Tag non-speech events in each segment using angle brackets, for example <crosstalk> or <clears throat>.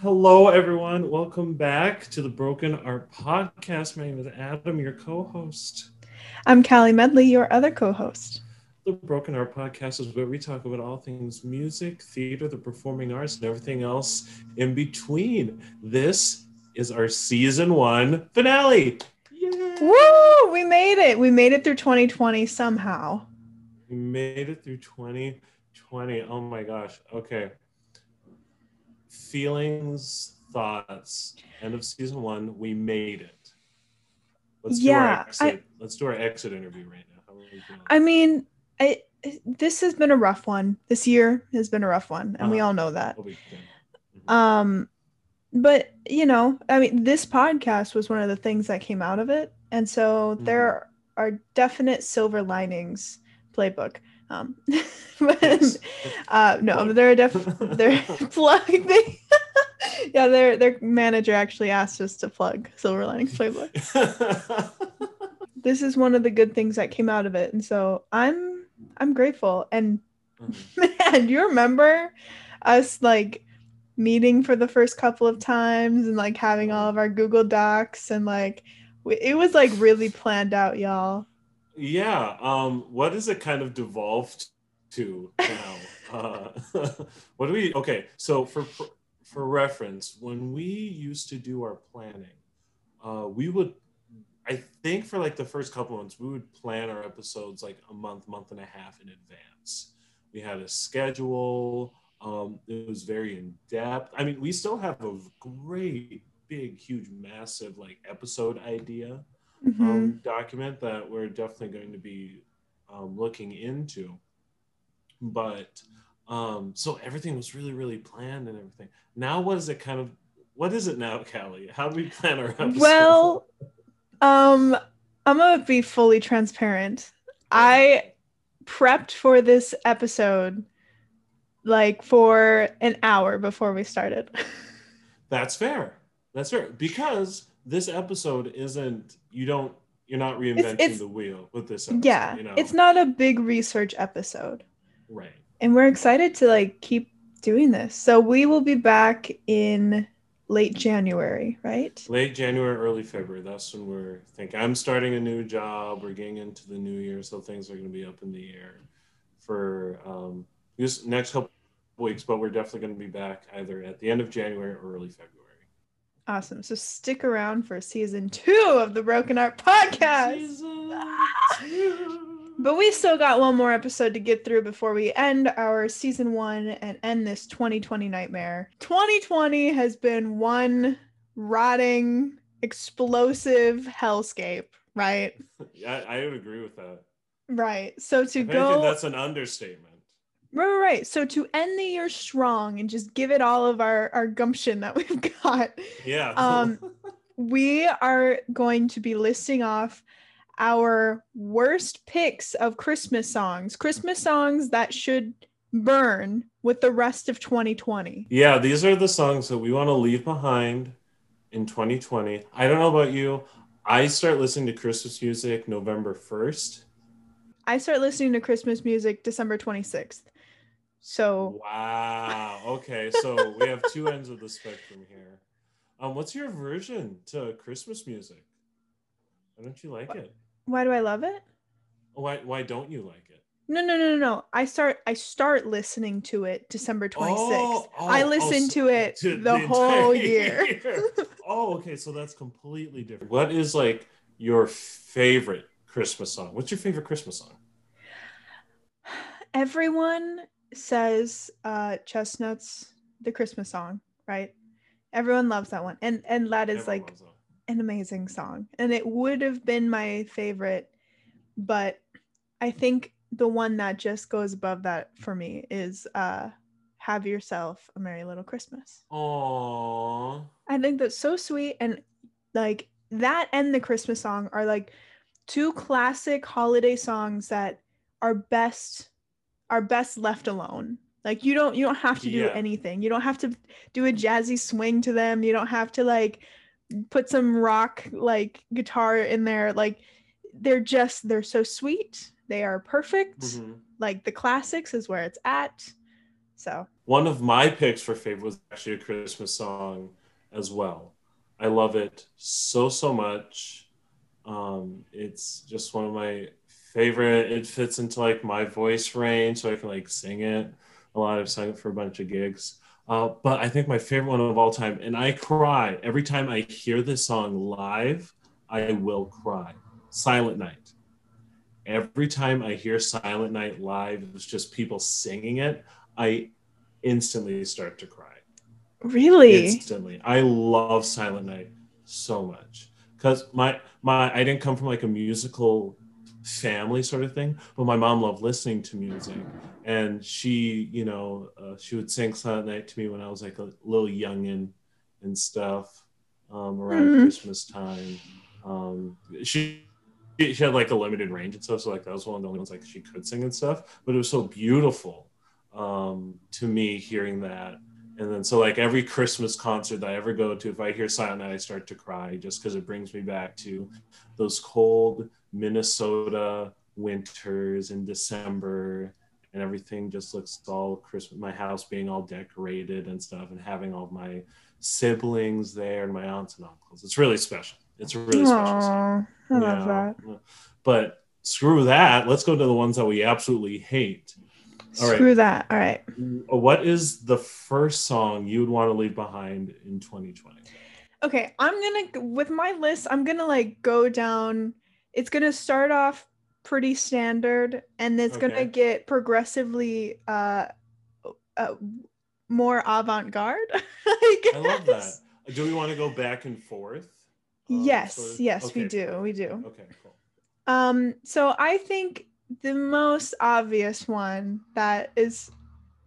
Hello, everyone. Welcome back to the Broken Art Podcast. My name is Adam, your co host. I'm Callie Medley, your other co host. The Broken Art Podcast is where we talk about all things music, theater, the performing arts, and everything else in between. This is our season one finale. Yay! Woo! We made it. We made it through 2020 somehow. We made it through 2020. Oh my gosh. Okay feelings, thoughts, end of season one, we made it. Let's yeah, do our exit. I, let's do our exit interview right now. I mean, I this has been a rough one. This year has been a rough one, and uh-huh. we all know that. Mm-hmm. Um, but you know, I mean, this podcast was one of the things that came out of it, and so mm-hmm. there are definite silver linings. Playbook. Um, <laughs> but, yes. <laughs> uh, no, plug. they're def <laughs> they're plug. They, yeah, their their manager actually asked us to plug Silver Linings Playbook. this is one of the good things that came out of it, and so I'm I'm grateful. And mm-hmm. <laughs> man, you remember us like meeting for the first couple of times and like having all of our Google Docs and like it was like really planned out, y'all. Yeah. Um, what has it kind of devolved to now? <laughs> uh, <laughs> what do we? Okay, so for, for for reference, when we used to do our planning, uh, we would, I think, for like the first couple months, we would plan our episodes like a month, month and a half in advance. We had a schedule. Um, it was very in depth. I mean, we still have a great, big, huge, massive like episode idea mm-hmm. um, document that we're definitely going to be um, looking into. But um, so everything was really, really planned and everything. Now, what is it kind of? What is it now, Callie? How do we plan our <laughs> episode? Well, um, I'm gonna be fully transparent. I prepped for this episode like for an hour before we started. <laughs> That's fair. That's fair because this episode isn't you don't you're not reinventing it's, it's, the wheel with this episode, yeah you know? it's not a big research episode right and we're excited to like keep doing this so we will be back in late january right? Late january early february. That's when we're thinking. I'm starting a new job. We're getting into the new year so things are going to be up in the air for um this next couple weeks but we're definitely going to be back either at the end of january or early february. Awesome. So stick around for season two of the Broken Art Podcast. But we still got one more episode to get through before we end our season one and end this 2020 nightmare. 2020 has been one rotting, explosive hellscape, right? <laughs> Yeah, I would agree with that. Right. So to if go. Anything, that's an understatement. Right, right, right. So to end the year strong and just give it all of our our gumption that <laughs> we've got. Yeah. um, <laughs> we are going to be listing off our worst picks of Christmas songs, Christmas songs that should burn with the rest of 2020. Yeah, these are the songs that we want to leave behind in 2020. I don't know about you. I start listening to Christmas music November 1st. I start listening to Christmas music December 26th. So wow. Okay, so we have two <laughs> ends of the spectrum here. Um, what's your version to Christmas music? Why don't you like it? Why do I love it? Why Why don't you like it? No, no, no, no, no. I start I start listening to it December 26th. Oh, oh, I listen oh, to it the, the whole year. year. oh, okay. So that's completely different. What is like your favorite Christmas song? What's your favorite Christmas song? Everyone says uh chestnuts the christmas song right everyone loves that one and and that is everyone like an amazing song and it would have been my favorite but i think the one that just goes above that for me is uh have yourself a merry little christmas oh i think that's so sweet and like that and the christmas song are like two classic holiday songs that are best are best left alone. Like you don't you don't have to do yeah. anything. You don't have to do a jazzy swing to them. You don't have to like put some rock like guitar in there. Like they're just they're so sweet. They are perfect. Mm-hmm. Like the classics is where it's at. So one of my picks for favorite was actually a Christmas song as well. I love it so so much. Um, it's just one of my favorite. It fits into like my voice range, so I can like sing it a lot. I've sung it for a bunch of gigs. Uh, but I think my favorite one of all time, and I cry every time I hear this song live. I will cry. Silent Night. Every time I hear Silent Night live, it's just people singing it. I instantly start to cry. Really? Instantly. I love Silent Night so much because my my I didn't come from like a musical family sort of thing, but my mom loved listening to music, and she you know uh, she would sing Silent Night to me when I was like a little youngin and stuff um, around mm-hmm. Christmas time. Um, she she had like a limited range and stuff, so like that was one of the only ones like she could sing and stuff. But it was so beautiful um, to me hearing that and then so like every christmas concert that i ever go to if i hear silent night i start to cry just because it brings me back to those cold minnesota winters in december and everything just looks all christmas my house being all decorated and stuff and having all my siblings there and my aunts and uncles it's really special it's really Aww, special song. I love that. but screw that let's go to the ones that we absolutely hate all Screw right. that. All right. What is the first song you would want to leave behind in 2020? Okay, I'm gonna with my list. I'm gonna like go down. It's gonna start off pretty standard, and it's okay. gonna get progressively uh, uh more avant-garde. <laughs> I, I love that. Do we want to go back and forth? Um, yes, sort of? yes, okay, we do. Cool. We do. Okay, cool. Um, so I think the most obvious one that is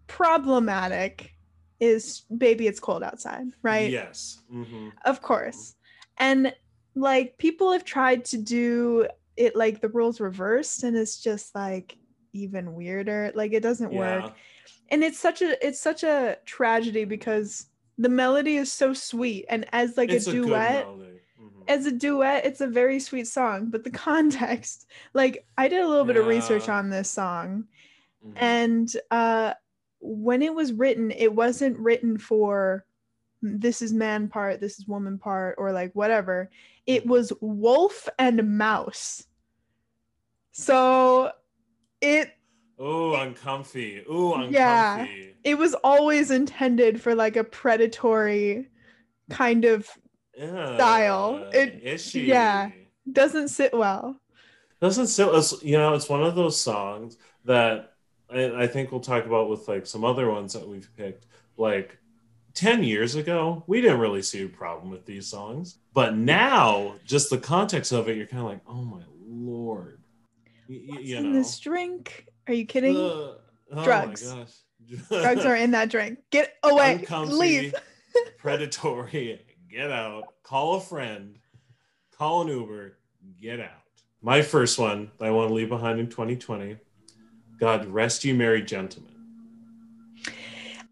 problematic is baby it's cold outside right yes mm-hmm. of course and like people have tried to do it like the rules reversed and it's just like even weirder like it doesn't yeah. work and it's such a it's such a tragedy because the melody is so sweet and as like it's a duet a as a duet, it's a very sweet song, but the <laughs> context, like I did a little yeah. bit of research on this song. Mm-hmm. And uh when it was written, it wasn't written for this is man part, this is woman part, or like whatever. It mm-hmm. was wolf and mouse. So it Oh, uncomfy. Oh, uncomfy. Yeah. It was always intended for like a predatory kind of style. It? Yeah, doesn't sit well. Doesn't sit. Well. You know, it's one of those songs that I, I think we'll talk about with like some other ones that we've picked. Like 10 years ago, we didn't really see a problem with these songs. But now, just the context of it, you're kind of like, oh my lord. Y- What's you in this drink? Are you kidding? Uh, oh Drugs. Drugs are in that drink. Get <laughs> away. Uncomfy, Leave. predatory get out, call a friend, call an Uber, get out. My first one that I want to leave behind in 2020 God rest you, merry gentlemen.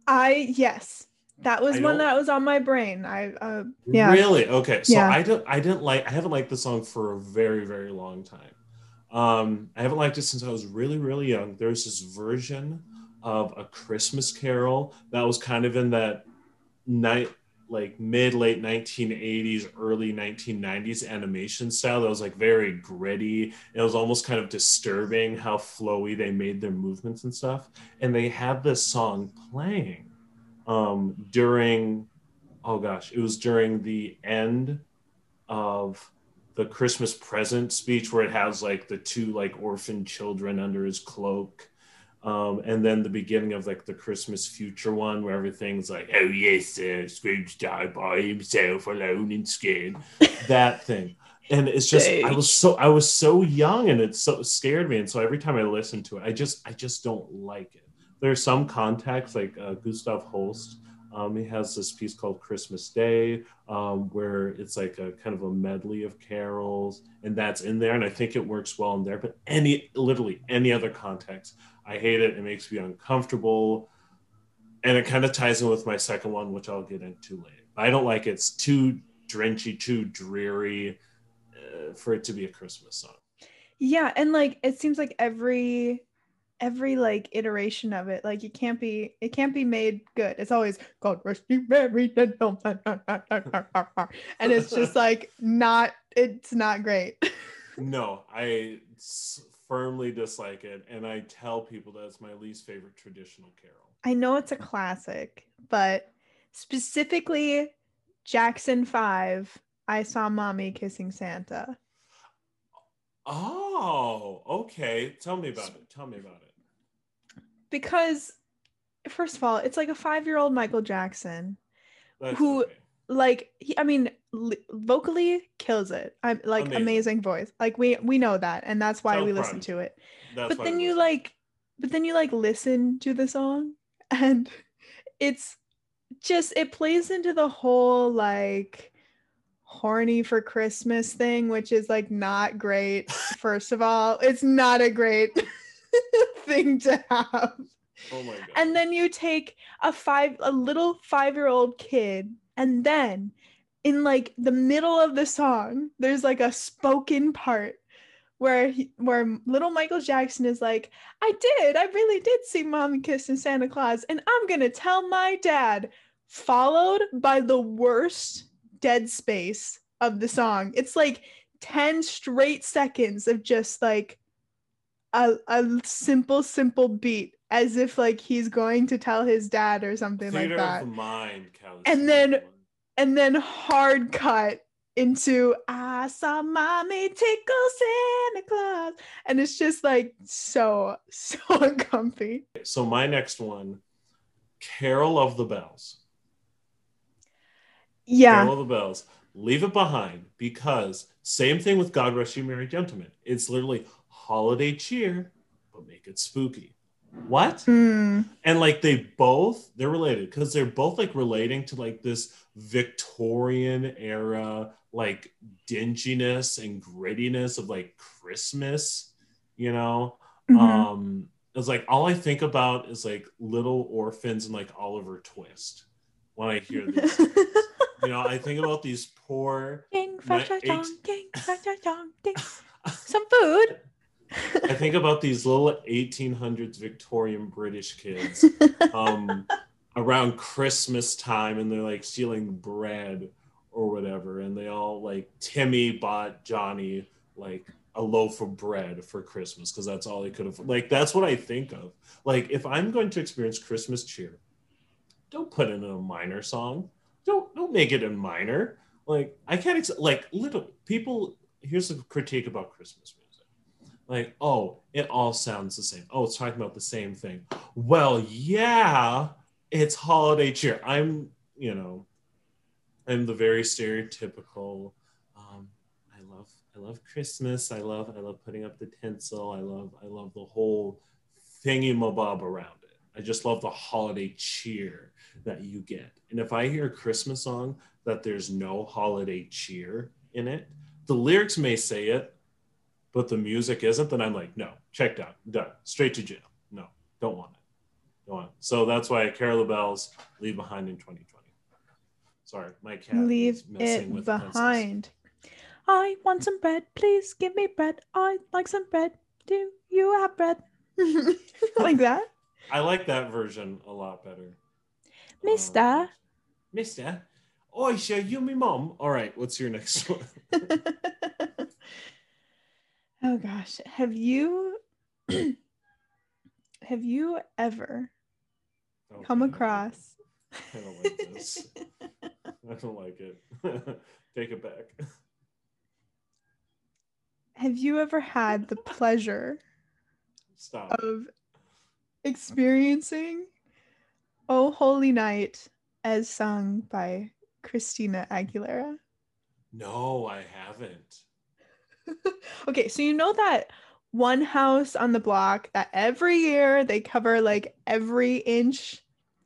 I, yes. That was I one that was on my brain. I uh, yeah. Really? Okay. So yeah. I don't I didn't like I haven't liked the song for a very, very long time. Um, I haven't liked it since I was really, really young. There's this version of a Christmas carol that was kind of in that night like mid late 1980s early 1990s animation style that was like very gritty it was almost kind of disturbing how flowy they made their movements and stuff and they had this song playing um, during oh gosh it was during the end of the christmas present speech where it has like the two like orphan children under his cloak um, and then the beginning of like the Christmas future one where everything's like, oh yes, uh, Scrooge died by himself alone and scared. that <laughs> thing. And it's just I was so I was so young and it so scared me. And so every time I listen to it, I just I just don't like it. There's some context like uh, Gustav Holst. Um, he has this piece called Christmas Day, um, where it's like a kind of a medley of carols, and that's in there, and I think it works well in there. But any, literally any other context, I hate it. It makes me uncomfortable. and it kind of ties in with my second one, which I'll get into later. I don't like it's too drenchy, too dreary uh, for it to be a Christmas song. Yeah, and like it seems like every every like iteration of it, like it can't be it can't be made good. It's always God rest you merry <laughs> and it's just <laughs> like not it's not great. <laughs> no, I firmly dislike it, and I tell people that it's my least favorite traditional carol. I know it's a classic, but specifically Jackson 5, I saw mommy kissing Santa. Oh, okay. Tell me about it. Tell me about it. Because first of all, it's like a 5-year-old Michael Jackson That's who okay. like he, I mean li- vocally kills it. I'm like amazing. amazing. voice. Like we we know that and that's why we listen to it. That's but then you like but then you like listen to the song <laughs> and it's just it plays into the whole like horny for Christmas thing, which is like not great. <laughs> First of all, it's not a great <laughs> thing to have. Oh my god. And then you take a five a little 5-year-old kid and then in like the middle of the song, there's like a spoken part where he, where little Michael Jackson is like, I did, I really did see mommy kissing Santa Claus, and I'm gonna tell my dad. Followed by the worst dead space of the song. It's like 10 straight seconds of just like a, a simple, simple beat as if like he's going to tell his dad or something Theater like that. Of mind, and then and then hard cut into I saw mommy tickle Santa Claus. And it's just like so, so <laughs> uncomfy. So my next one, Carol of the Bells. Yeah. Carol of the Bells. Leave it behind because same thing with God Rest You Merry Gentlemen. It's literally holiday cheer, but make it spooky. What? Mm. And like they both, they're related because they're both like relating to like this Victorian era like dinginess and grittiness of like Christmas, you know. Mm-hmm. Um it's like all I think about is like little orphans and like Oliver Twist when I hear this. <laughs> you know, I think about these poor Ding, dong, ding, dong, ding. some food. I think about these little 1800s Victorian British kids <laughs> um, around Christmas time, and they're like stealing bread or whatever, and they all like Timmy bought Johnny like a loaf of bread for Christmas because that's all he could have. Like that's what I think of. Like if I'm going to experience Christmas cheer, don't put in a minor song. Don't don't make it a minor. Like I can't ex- like little people. Here's a critique about Christmas. Like oh, it all sounds the same. Oh, it's talking about the same thing. Well, yeah, it's holiday cheer. I'm you know I'm the very stereotypical. Um, I love I love Christmas. I love I love putting up the tinsel. I love I love the whole thingy mabob around it. I just love the holiday cheer that you get. And if I hear a Christmas song that there's no holiday cheer in it, the lyrics may say it, but the music isn't, then I'm like, no, checked out, done, straight to jail. No, don't want it. Don't want it. So that's why Carol Bells leave behind in 2020. Sorry, my cat. Leave it behind. I want some bread. Please give me bread. I like some bread. Do you have bread? <laughs> like that? I like that version a lot better. Mister. Um, Mister. Oh, sure, you me mom. All right, what's your next one? <laughs> oh gosh. Have you <clears throat> have you ever okay. come across <laughs> I don't like this. I don't like it. <laughs> Take it back. Have you ever had the pleasure Stop. of experiencing Oh Holy Night as sung by Christina Aguilera? No, I haven't. <laughs> okay, so you know that one house on the block that every year they cover like every inch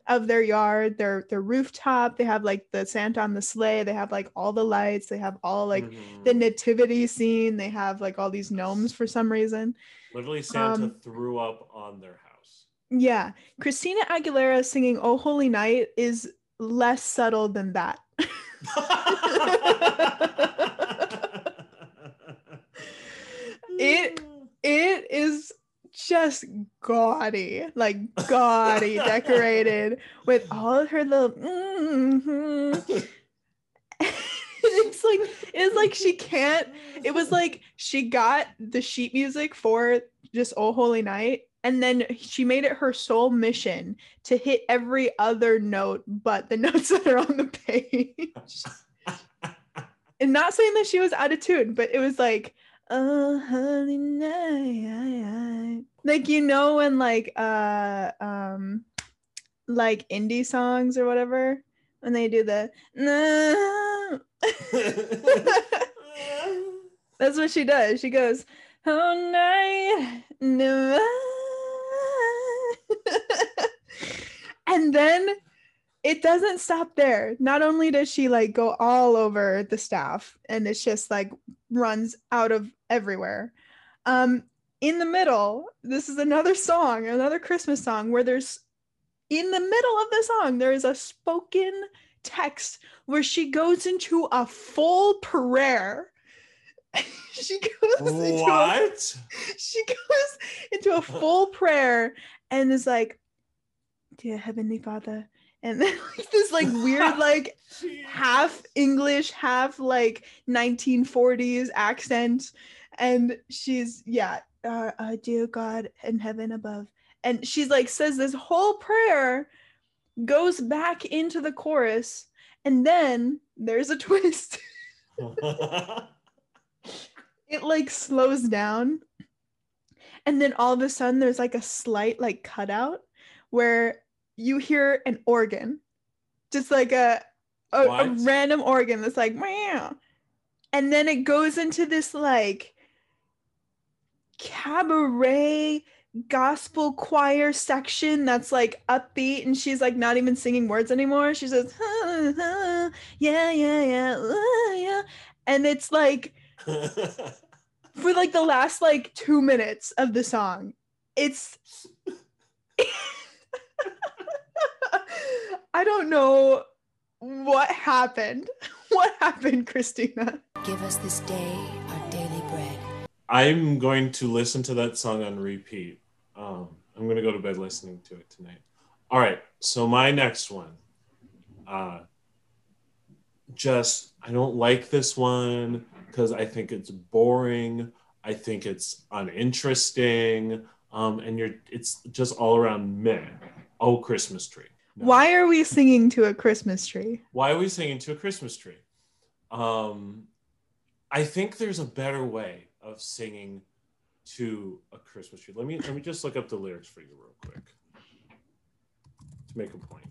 of their yard, their their rooftop. They have like the Santa on the sleigh. They have like all the lights. They have all like mm-hmm. the nativity scene. They have like all these gnomes for some reason. Literally, Santa um, threw up on their house. Yeah. Christina Aguilera singing Oh Holy Night is less subtle than that. <laughs> <laughs> it it is just gaudy, like gaudy <laughs> decorated with all of her little mm-hmm. <laughs> it's like it's like she can't it was like she got the sheet music for just oh holy night and then she made it her sole mission to hit every other note but the <laughs> notes that are on the page and not saying that she was out of tune but it was like oh holy night like you know when like uh um like indie songs or whatever? When they do the <laughs> that's what she does. She goes oh night no and then it doesn't stop there. Not only does she like go all over the staff and it's just like runs out of everywhere. Um in the middle, this is another song, another Christmas song where there's in the middle of the song there is a spoken text where she goes into a full prayer. <laughs> she goes what? into a, <laughs> she goes into a full prayer and is like dear heavenly father and then <laughs> like this like weird like <laughs> half english half like 1940s accent. And she's yeah uh, uh, dear god in heaven above. And she's like says this whole prayer goes back into the chorus and then there's a <laughs> twist. It like slows down. And then all of a sudden there's like a slight like cutout where you hear an organ, just like a a, a random organ that's like meow, and then it goes into this like cabaret gospel choir section that's like upbeat and she's like not even singing words anymore. She says yeah yeah yeah uh, yeah. And it's like <laughs> for like the last like two minutes of the song it's <laughs> I don't know what happened. <laughs> What happened, Christina? Give us this day our daily bread. I'm going to listen to that song on repeat. Um, I'm going to go to bed listening to it tonight. All right. So, my next one. Uh, just, I don't like this one because I think it's boring. I think it's uninteresting. Um, and you're, it's just all around meh. Oh, Christmas tree. No. Why are we singing to a Christmas tree? Why are we singing to a Christmas tree? Um, I think there's a better way of singing to a Christmas tree. Let me let me just look up the lyrics for you real quick to make a point.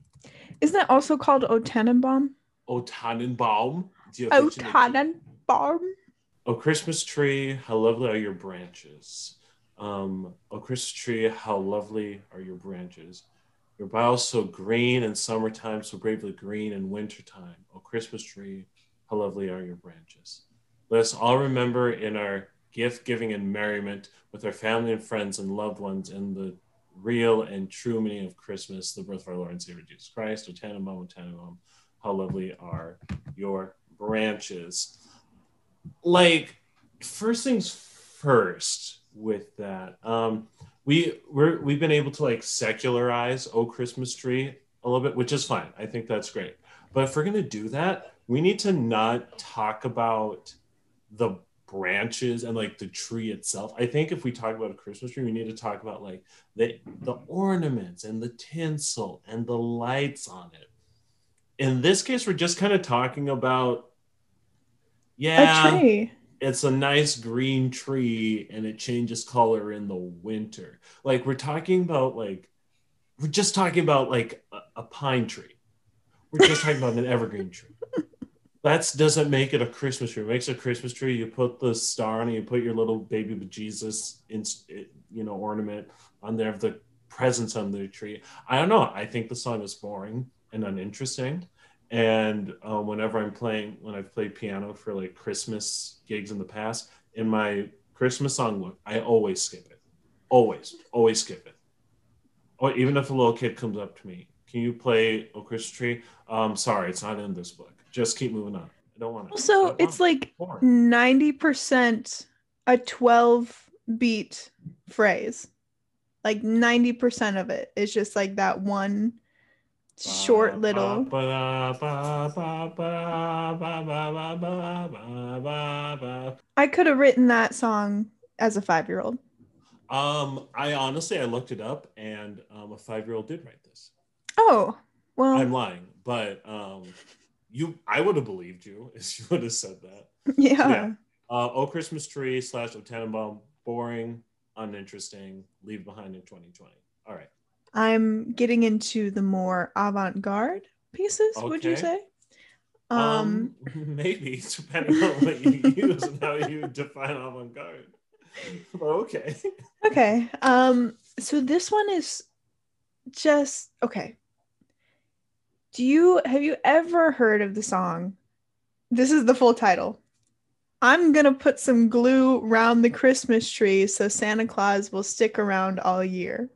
Isn't that also called O Tannenbaum? O Tannenbaum. O Tannenbaum. O Christmas tree, how lovely are your branches. Um, o Christmas tree, how lovely are your branches. Your boughs so green in summertime, so bravely green in wintertime. Oh, Christmas tree, how lovely are your branches. Let us all remember in our gift giving and merriment with our family and friends and loved ones in the real and true meaning of Christmas, the birth of our Lord and Savior Jesus Christ. O Tannenbaum, O Tannenbaum, how lovely are your branches. Like, first things first with that. Um, we we're we've been able to like secularize oh christmas tree a little bit which is fine. I think that's great. But if we're going to do that we need to not talk about the branches and like the tree itself. I think if we talk about a christmas tree we need to talk about like the the ornaments and the tinsel and the lights on it. In this case we're just kind of talking about yeah a tree it's a nice green tree and it changes color in the winter. Like we're talking about like we're just talking about like a, a pine tree. We're just talking about an evergreen tree. That doesn't make it a Christmas tree. It makes a Christmas tree. You put the star on it. You put your little baby Jesus, in, you know, ornament on there of the presents on the tree. I don't know. I think the song is boring and uninteresting. And um, whenever I'm playing, when I've played piano for like Christmas gigs in the past, in my Christmas song book, I always skip it. Always, always skip it. or even if a little kid comes up to me, can you play "O Christmas Tree"? Um, sorry, it's not in this book. Just keep moving on. I don't want to. So it's like ninety percent a twelve beat phrase. Like ninety percent of it is just like that one short little. I could have written that song as a five year old. Um, I honestly I looked it up, and um, a five year old did write this. Oh well, I'm lying, but um, you I would have believed you <laughs> if you would have said that. Yeah. yeah. Uh, oh Christmas Tree slash O Tannenbaum, boring, uninteresting, leave behind in 2020. I'm getting into the more avant garde pieces, okay. would you say? Um, um, <laughs> maybe, <laughs> depending on what you use and how you define avant garde. <laughs> okay. Okay. Um, so this one is just okay. Do you have you ever heard of the song? This is the full title. I'm gonna put some glue round the Christmas tree so Santa Claus will stick around all year.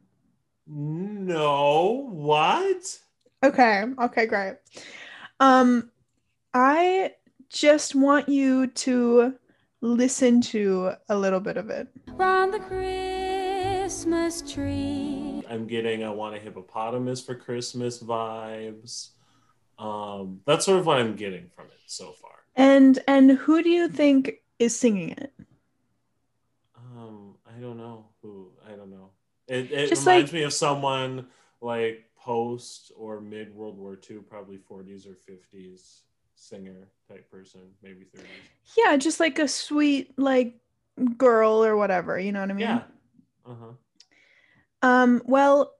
No, what? Okay, okay, great. Um, I just want you to listen to a little bit of it. Round the Christmas tree. I'm getting I want a hippopotamus for Christmas vibes. Um, that's sort of what I'm getting from it so far. And and who do you think is singing it? Um, I don't know who. I don't know. It, it Just reminds like, me of someone like post or mid World War II, probably 40s or 50s singer type person, maybe 30s. Yeah, just like a sweet like girl or whatever, you know what I mean? Yeah. Uh-huh. Um, well,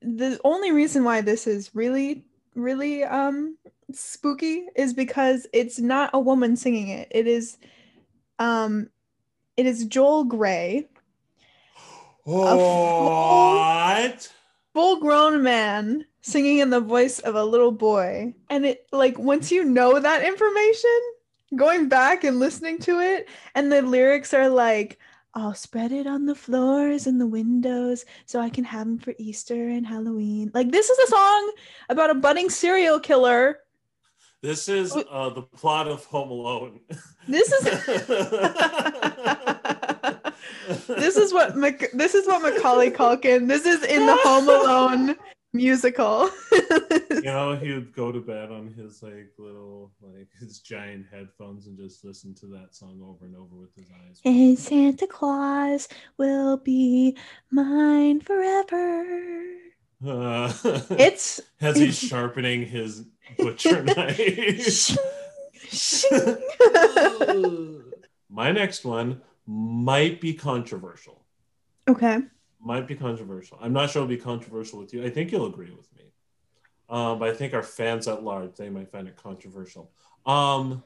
the only reason why this is really, really um spooky is because it's not a woman singing it. It is um it is Joel Grey. What? Full grown man singing in the voice of a little boy. And it like once you know that information, going back and listening to it, and the lyrics are like, I'll spread it on the floors and the windows so I can have them for Easter and Halloween. Like this is a song about a budding serial killer. This is uh, the plot of Home Alone. This is <laughs> <laughs> This is what Mac- this is what Macaulay Culkin. This is in the Home Alone musical. you know, he would go to bed on his like little like his giant headphones and just listen to that song over and over with his eyes. And Santa Claus will be mine forever. Uh, <laughs> it's as he's <laughs> sharpening his butcher <laughs> knife. My next one might be controversial. Okay might be controversial. I'm not sure it'll be controversial with you. I think you'll agree with me. Um, but I think our fans at large, they might find it controversial. Um,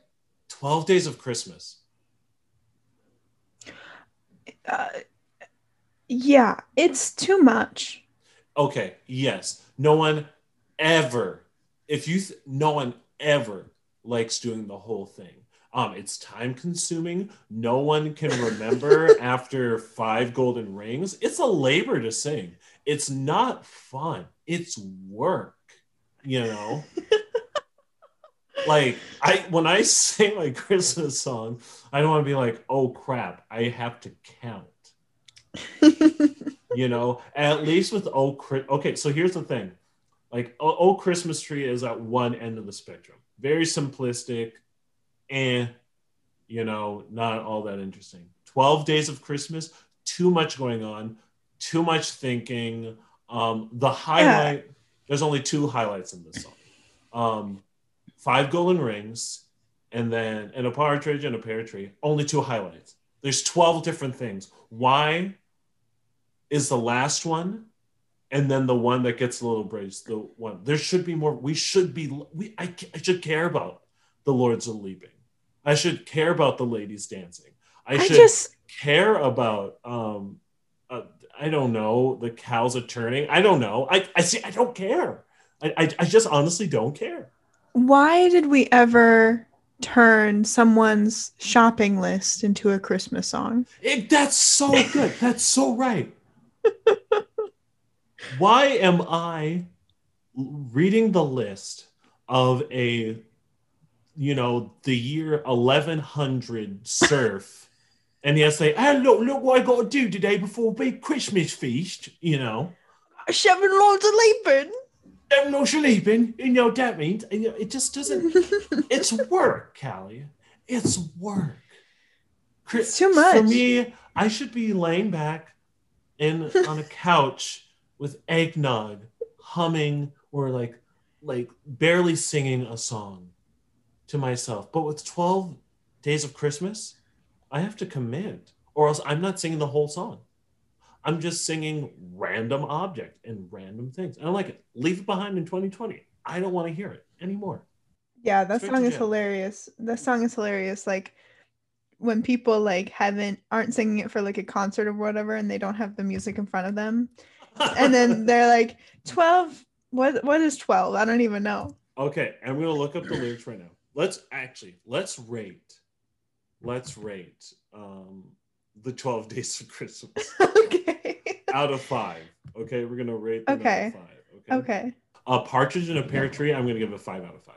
12 Days of Christmas. Uh, yeah, it's too much. Okay, yes. No one ever, if you, th- no one ever likes doing the whole thing. Um, it's time consuming. No one can remember <laughs> after five golden rings. It's a labor to sing. It's not fun. It's work, you know? like I when I sing my Christmas song, I don't want to be like, oh crap, I have to count. you know, at least with oh okay, so here's the thing. Like oh, oh Christmas tree is at one end of the spectrum. Very simplistic and you know, not all that interesting. 12 days of Christmas, too much going on, too much thinking. Um, the highlight, yeah. there's only two highlights in this song. Um, five golden rings, and then and a partridge and a pear tree. Only two highlights. There's 12 different things. Why is the last one and then the one that gets a little bridge the one there should be more we should be we i, I should care about the lords of leaping I should care about the ladies dancing. I, I should just... care about um uh, I don't know the cows are turning. I don't know. I I see. I don't care. I, I I just honestly don't care. Why did we ever turn someone's shopping list into a Christmas song? It, that's so good. that's so right. <laughs> Why am I reading the list of a, you know, the year 1100 serf, and he'll say, "Hey, look, look what I got to do today before big Christmas feast," you know, seven loads of leaping. I'm not leaping. You know that means it just doesn't. <laughs> it's work, Callie. It's work. It's too much for me. I should be laying back in on a couch with eggnog, humming or like like barely singing a song to myself. But with 12 days of Christmas, I have to commit, or else I'm not singing the whole song. I'm just singing random object and random things. I don't like it. Leave it behind in 2020. I don't want to hear it anymore. Yeah, that Straight song is hilarious. That song is hilarious. Like when people like haven't aren't singing it for like a concert or whatever and they don't have the music in front of them. and then <laughs> they're like 12 what what is 12? I don't even know. Okay, I'm going to look up the lyrics right now. Let's actually let's rate let's rate um the 12 <laughs> days of Christmas. <laughs> okay. out of five. Okay, we're gonna rate them okay. five. Okay. Okay. A partridge in a pear tree, I'm gonna give a five out of five.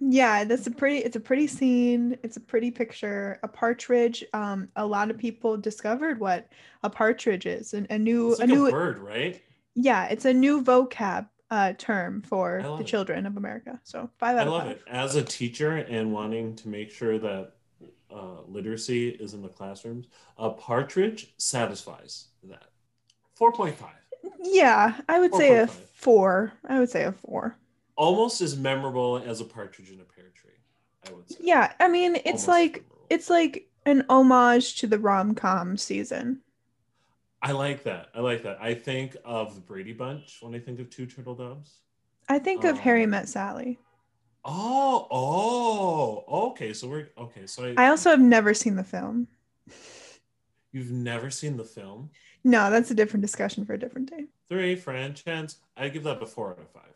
Yeah, that's a pretty it's a pretty scene. It's a pretty picture. A partridge. Um, a lot of people discovered what a partridge is. And a new like a new a bird, right? Yeah, it's a new vocab uh, term for the it. children of America. So five out I of five. Love it. As a teacher and wanting to make sure that uh, literacy is in the classrooms. A partridge satisfies that. 4.5. Yeah, I would 4. say 5. a four. I would say a four. Almost as memorable as a partridge in a pear tree. I would say. Yeah, I mean, it's Almost like memorable. it's like an homage to the rom com season. I like that. I like that. I think of the Brady Bunch when I think of Two Turtle Doves. I think of um, Harry Met Sally. Oh, oh, okay. So we're okay. So I, I also have never seen the film. <laughs> You've never seen the film? No, that's a different discussion for a different day. Three French hens. I'd give that a four out of five.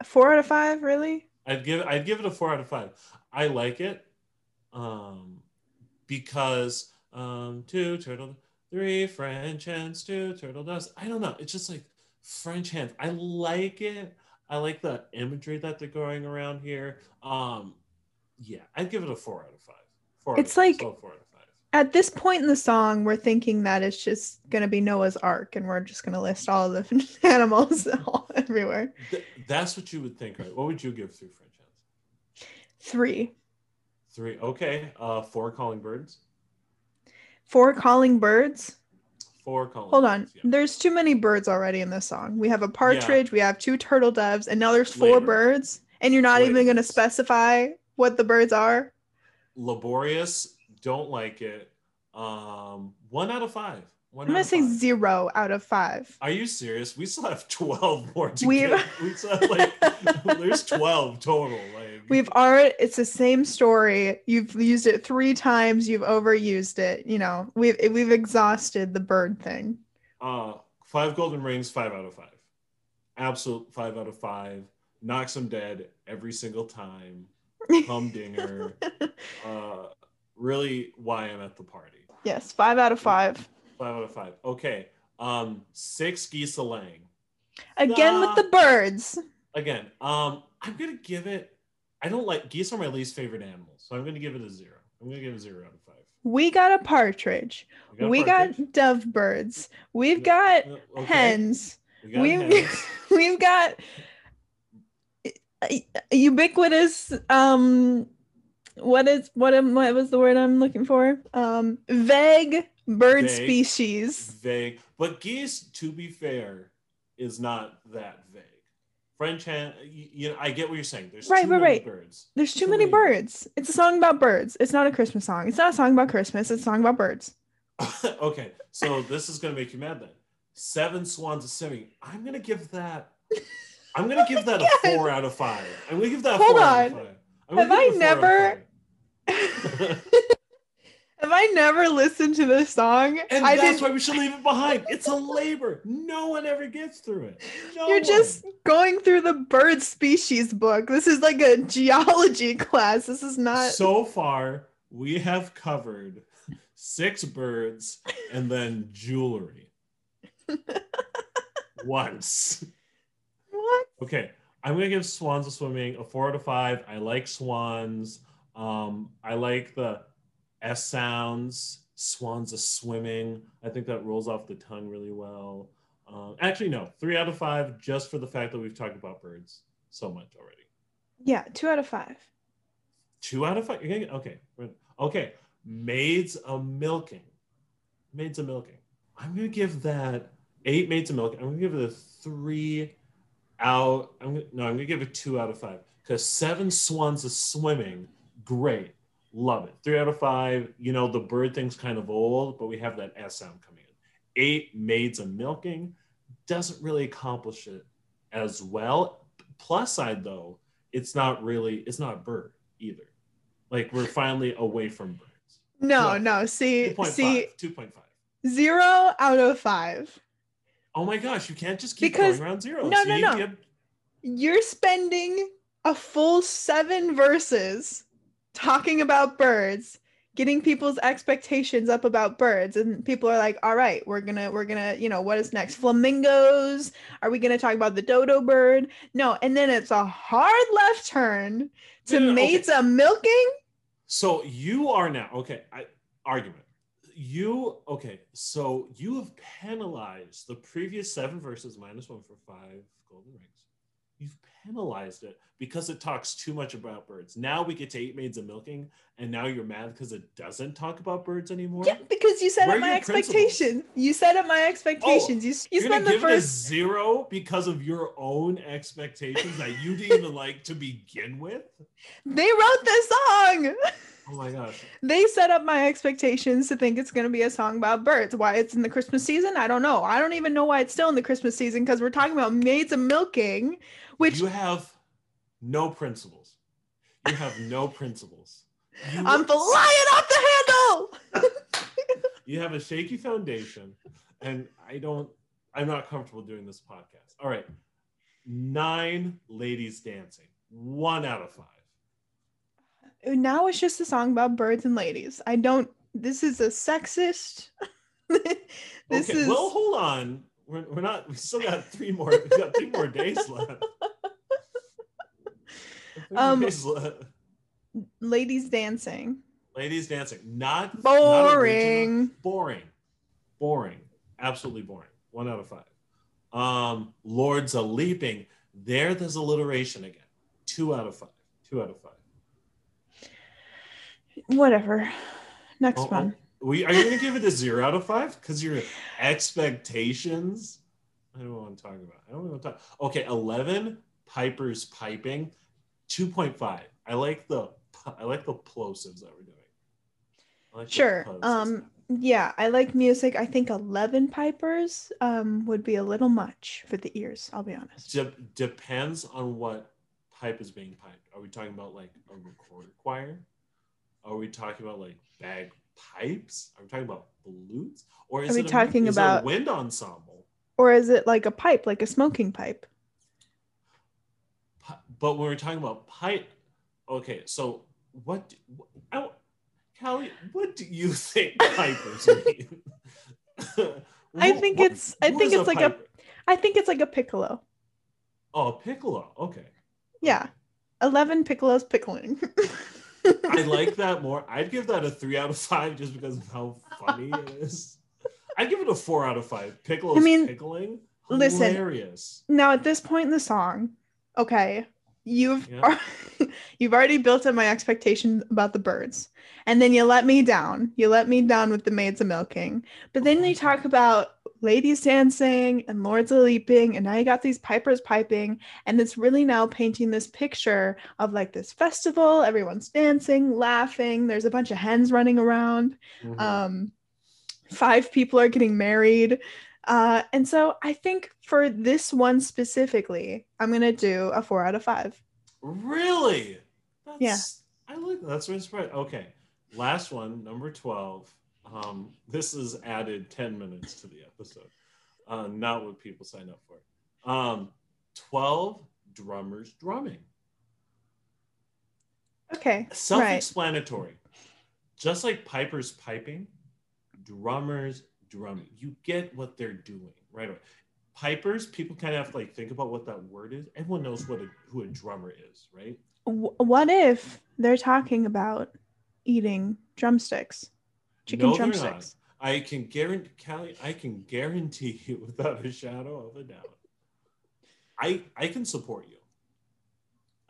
A four out of five, really? I'd give I'd give it a four out of five. I like it, um, because um, two turtle, three French hens, two turtle doves. I don't know. It's just like French hens. I like it. I like the imagery that they're going around here. Um, yeah, I'd give it a four out of five. Four it's like four out of five. At this point in the song, we're thinking that it's just gonna be Noah's Ark, and we're just gonna list all the <laughs> animals <laughs> all, everywhere. Th- that's what you would think, right? What would you give three French hens? Three. Three. Okay. Uh, four calling birds. Four calling birds. Four calling. Hold on. Yeah. There's too many birds already in this song. We have a partridge, yeah. we have two turtle doves, and now there's four Later. birds, and you're not Later. even going to specify what the birds are. Laborious, don't like it. Um, one out of five. One I'm gonna say five. zero out of five. Are you serious? We still have twelve <laughs> more to We've... get. We still have like <laughs> there's twelve total. Like we've already. It's the same story. You've used it three times. You've overused it. You know, we've we've exhausted the bird thing. Uh, five golden rings. Five out of five. Absolute five out of five. Knocks them dead every single time. Humdinger. <laughs> uh, really, why I'm at the party. Yes, five out of five. Five out of five. Okay. Um, six geese a laying. Again uh, with the birds. Again, um, I'm gonna give it. I don't like geese are my least favorite animals, so I'm gonna give it a zero. I'm gonna give it a zero out of five. We got a partridge. We got, we partridge. got dove birds. We've got okay. hens. We got we've hens. <laughs> we've got ubiquitous um what is what am what was the word I'm looking for? Um vague bird vague, species. Vague. But geese, to be fair, is not that vague. French hen, you, know, I get what you're saying. There's right, too right, many right. birds. There's too, too many, many birds. birds. It's a song about birds. It's not a Christmas song. It's not a song about Christmas. It's a song about birds. <laughs> okay, so this is gonna make you mad then. Seven swans a singing. I'm gonna give that. I'm gonna give that a <laughs> four out of five. I'm gonna give that. Hold on. Have I never? <laughs> Have I never listened to this song? And I that's didn't... why we should leave it behind. It's a labor. No one ever gets through it. No You're one. just going through the bird species book. This is like a geology <laughs> class. This is not. So far, we have covered six birds and then jewelry. <laughs> once. What? Okay, I'm gonna give Swans of Swimming a four out of five. I like swans. Um, I like the S sounds. Swans of swimming. I think that rolls off the tongue really well. Um, actually, no, three out of five, just for the fact that we've talked about birds so much already. Yeah, two out of five. Two out of five. Okay, okay. Maids of milking. Maids of milking. I'm gonna give that eight maids of milking. I'm gonna give it a three out. I'm gonna, no, I'm gonna give it two out of five because seven swans of swimming. Great, love it. Three out of five. You know the bird thing's kind of old, but we have that S sound coming in. Eight maids of milking doesn't really accomplish it as well. Plus side though, it's not really it's not bird either. Like we're finally away from birds. No, no. See, 2. see, two point five. Zero out of five. Oh my gosh, you can't just keep because, going around zero. No, so no, you no. You're spending a full seven verses talking about birds getting people's expectations up about birds and people are like all right we're gonna we're gonna you know what is next? Flamingos? Are we gonna talk about the dodo bird? No and then it's a hard left turn to no, no, maids okay. a milking? So you are now okay I, argument. You okay so you have penalized the previous seven verses minus one for five golden rings you've penalized it because it talks too much about birds. Now we get to eight maids of milking, and now you're mad because it doesn't talk about birds anymore. Yeah, because you set up my expectations. You set up my expectations. Oh, you you spend the first zero because of your own expectations that you didn't even like to begin with. They wrote this song. <laughs> Oh my gosh. They set up my expectations to think it's going to be a song about birds. Why it's in the Christmas season, I don't know. I don't even know why it's still in the Christmas season because we're talking about maids of milking, which you have no principles. You have no principles. You I'm flying off the handle. <laughs> you have a shaky foundation, and I don't. I'm not comfortable doing this podcast. All right, nine ladies dancing. One out of five. Now it's just a song about birds and ladies. I don't. This is a sexist. <laughs> this okay, is. Well, hold on. We're, we're not. We still got three more. We got three more days left. <laughs> Um, ladies dancing. Ladies dancing. Not boring. Not boring. Boring. Absolutely boring. One out of five. Um, Lords a leaping. There, there's alliteration again. Two out of five. Two out of five. Whatever. Next oh, oh one. we are you gonna give it a zero out of five? Because your expectations. I don't want to talk about. I don't want to talk. Okay, eleven. Piper's piping. 2.5. I like the I like the plosives that we're doing. Like sure. Um yeah, I like music. I think 11 pipers um would be a little much for the ears, I'll be honest. De- depends on what pipe is being piped. Are we talking about like a recorder choir? Are we talking about like bagpipes? Are we talking about flutes? Or is Are we it talking a, about wind ensemble? Or is it like a pipe, like a smoking pipe? but when we're talking about pipe, okay, so what? I, Callie, what do you <laughs> think pipers mean? <laughs> I think what, it's. I think it's like piper? a. I think it's like a piccolo. Oh, piccolo. Okay. Yeah, eleven piccolos pickling. <laughs> I like that more. I'd give that a three out of five just because of how funny it is. I'd give it a four out of five. Pickles I mean, pickling. Hilarious. Listen. Now at this point in the song, okay, you've yeah. <laughs> you've already built up my expectations about the birds and then you let me down you let me down with the maids of milking but then you talk about ladies dancing and lords of leaping and now you got these pipers piping and it's really now painting this picture of like this festival everyone's dancing laughing there's a bunch of hens running around mm-hmm. um five people are getting married uh, and so I think for this one specifically, I'm gonna do a four out of five. Really? That's, yeah. I like that. That's really surprising. Okay. Last one, number 12. Um, this is added 10 minutes to the episode. Uh, not what people sign up for. Um, 12 drummers drumming. Okay. Self explanatory. Right. Just like Piper's piping, drummers drumming. You get what they're doing right away. pipers, people kind of have to like think about what that word is. Everyone knows what a, who a drummer is, right? What if they're talking about eating drumsticks, chicken no, drumsticks? I can guarantee, Callie, I can guarantee you without a shadow of a doubt. I I can support you.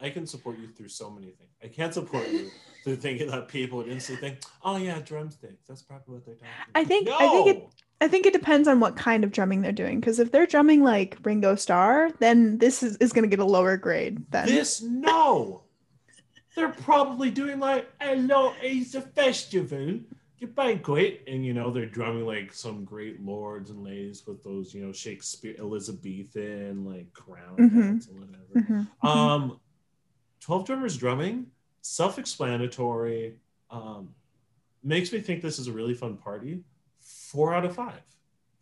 I can support you through so many things. I can't support you <laughs> through thinking that people would instantly think, "Oh yeah, drumsticks." That's probably what they're talking. About. I think. No! I think it. I think it depends on what kind of drumming they're doing. Because if they're drumming like Ringo Starr, then this is, is going to get a lower grade. Then this no, <laughs> they're probably doing like "Hello, it's a festival." Get banquet, and you know they're drumming like some great lords and ladies with those you know Shakespeare Elizabethan like crown mm-hmm. and whatever. Mm-hmm. Um, 12 drummers drumming, self explanatory, um, makes me think this is a really fun party. Four out of five.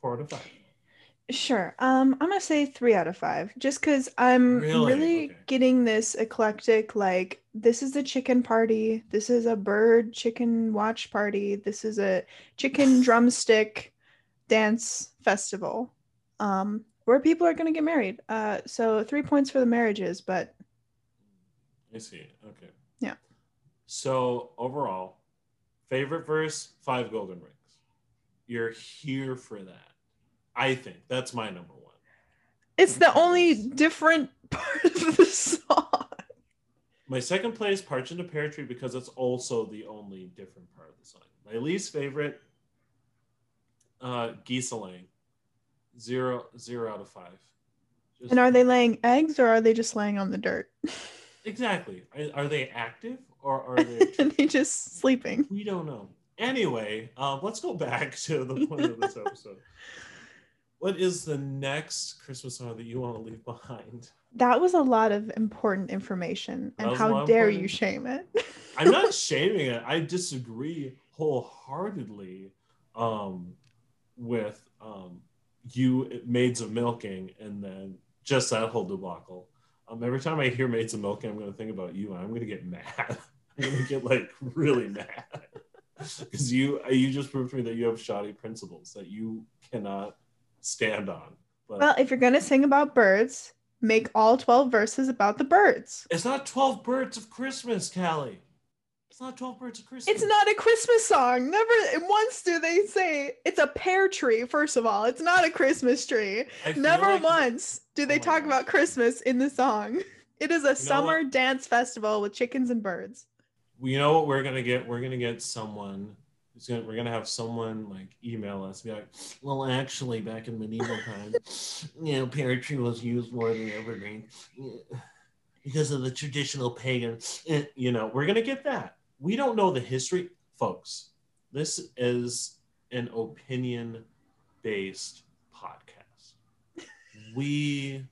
Four out of five. Sure. Um, I'm gonna say three out of five, just because I'm really, really okay. getting this eclectic. Like, this is a chicken party. This is a bird chicken watch party. This is a chicken <sighs> drumstick dance festival, um, where people are gonna get married. Uh, so three points for the marriages, but I see. Okay. Yeah. So overall, favorite verse, five golden rings. You're here for that. I think that's my number one. It's the only different <laughs> part of the song. My second place, Partridge in a Pear Tree, because it's also the only different part of the song. My least favorite, uh, geese laying. Zero, zero out of five. Just, and are they laying eggs or are they just laying on the dirt? <laughs> Exactly. Are, are they active or are they? <laughs> they just sleeping? We don't know. Anyway, um, let's go back to the point of this episode. What is the next Christmas song that you want to leave behind? That was a lot of important information, and how dare you shame it? <laughs> I'm not <laughs> shaming it. I disagree wholeheartedly um, with um, you maids of milking, and then just that whole debacle. Um, every time I hear Maids of Milking, I'm going to think about you, and I'm going to get <laughs> mad. I'm going to get like really mad because you you just proved to me that you have shoddy principles that you cannot stand on. But well, if you're going to sing about birds, make all 12 verses about the birds. It's not 12 birds of Christmas, Callie. It's not 12 Birds of Christmas. It's not a Christmas song. Never once do they say it's a pear tree, first of all. It's not a Christmas tree. Never like... once do they oh talk gosh. about Christmas in the song. <laughs> It is a you summer dance festival with chickens and birds. You know what we're gonna get? We're gonna get someone Gonna, we're gonna have someone like email us, be like, "Well, actually, back in medieval times, you know, pear tree was used more than evergreen because of the traditional pagan." Eh, you know, we're gonna get that we don't know the history, folks. This is an opinion based podcast. we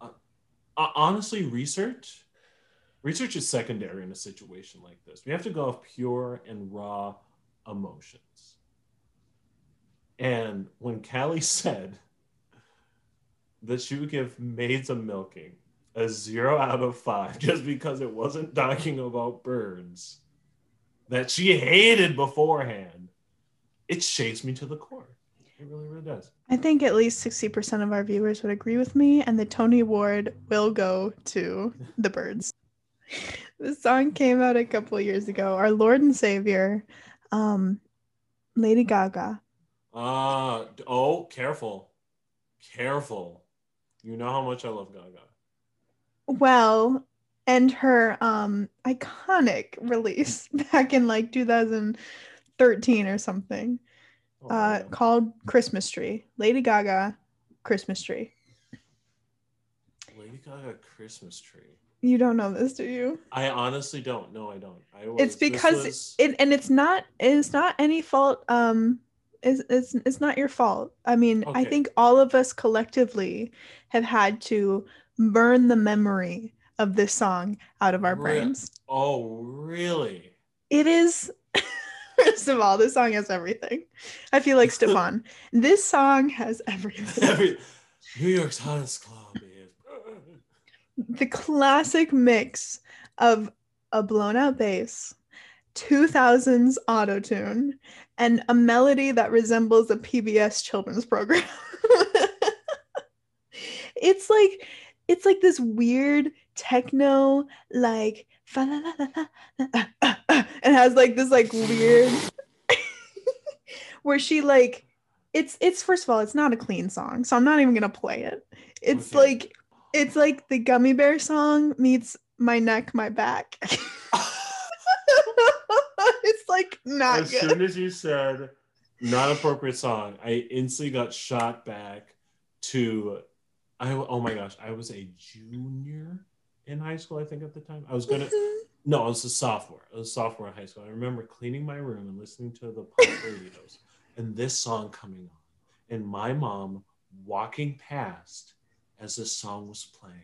uh, uh, honestly research research is secondary in a situation like this. We have to go off pure and raw emotions. And when Callie <laughs> said that she would give maids a milking a zero out of five <laughs> just because it wasn't talking about birds that she hated beforehand. It shakes me to the core. It really, really does. I think at least 60% of our viewers would agree with me, and the Tony Award will go to <laughs> the birds. the song came out a couple years ago. Our Lord and Savior, um, Lady Gaga. Uh, oh, careful. Careful. You know how much I love Gaga. Well, and her um iconic release <laughs> back in like 2013 or something oh, uh called Christmas Tree. Lady Gaga Christmas Tree. Lady Gaga Christmas Tree. You don't know this, do you? I honestly don't. No, I don't. I was, it's because was... it and it's not it's not any fault um it's, it's, it's not your fault. I mean, okay. I think all of us collectively have had to burn the memory of this song out of our brains. Oh, really? It is. <laughs> First of all, this song has everything. I feel like <laughs> Stefon. this song has everything. Every, New York's hottest club is <laughs> the classic mix of a blown out bass, 2000s auto tune, and a melody that resembles a PBS children's program. <laughs> it's like it's like this weird techno like uh, uh, uh, and has like this like weird <laughs> where she like it's it's first of all it's not a clean song so i'm not even gonna play it it's okay. like it's like the gummy bear song meets my neck my back. <laughs> It's like not as good. soon as you said not appropriate song i instantly got shot back to i oh my gosh i was a junior in high school i think at the time. I was gonna mm-hmm. no i was a sophomore. I was a sophomore in high school. I remember cleaning my room and listening to the pop <laughs> radios and this song coming on, and my mom walking past as this song was playing,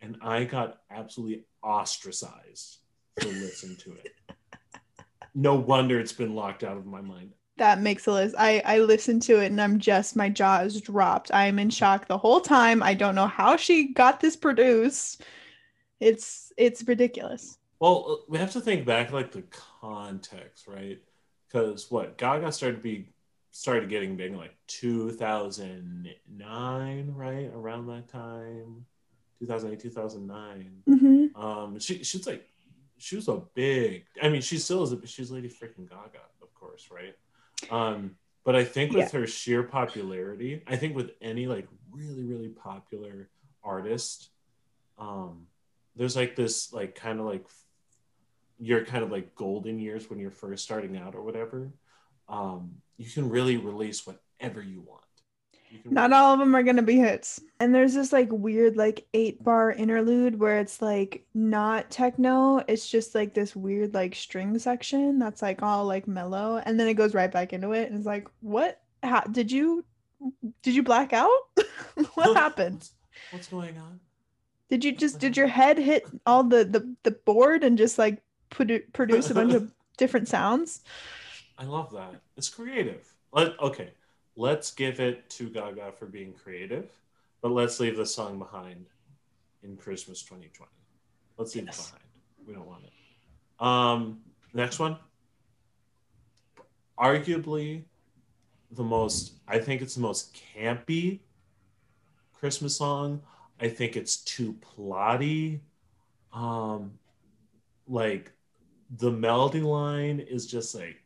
and I got absolutely ostracized to listen to it. <laughs> No wonder it's been locked out of my mind. That makes a list. I I listened to it and I'm just my jaw is dropped. I'm in shock the whole time. I don't know how she got this produced. It's it's ridiculous. Well, uh, we have to think back like the context, right? Because what Gaga started to be started getting big like 2009 right? Around that time. 2008 2009 mm-hmm. um she she's like she was a big i mean she still is a she's lady freaking gaga of course right? Um but i think with yeah. her sheer popularity i think with any like really really popular artist um there's like this like kind of like your kind of like golden years when you're first starting out or whatever. Um, you can really release whatever you want. You Not all of them are going to be hits. And there's this like weird, like eight bar interlude where it's like not techno. It's just like this weird, like string section that's like all like mellow. And then it goes right back into it. And it's like, what? How, did you, did you black out? <laughs> what happened? What's, going on? Did you just, did your head hit all the, the, the board and just like put, produce a bunch of <laughs> different sounds? I love that. It's creative. Let, okay, let's give it to Gaga for being creative, but let's leave the song behind in Christmas 2020. Let's leave yes. it behind. We don't want it. Um, next one. Arguably the most, I think it's the most campy Christmas song. I think it's too plotty. Um, like the melody line is just like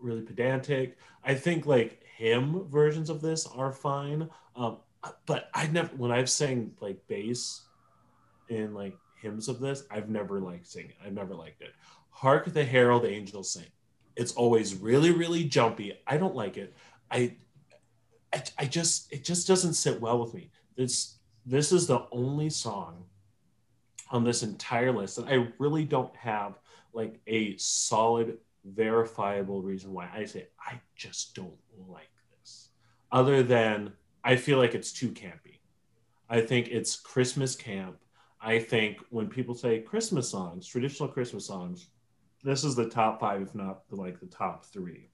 really pedantic. I think like hymn versions of this are fine. Um, but I never when I've sang like bass in like hymns of this, I've never liked singing. I've never liked it. Hark the Herald Angels Sing. It's always really, really jumpy. I don't like it. I, I, I just it just doesn't sit well with me. This this is the only song on this entire list that I really don't have like a solid verifiable reason why I say I just don't like this, other than I feel like it's too campy. I think it's Christmas camp. I think when people say Christmas songs, traditional Christmas songs, this is the top five, if not the, like the top 3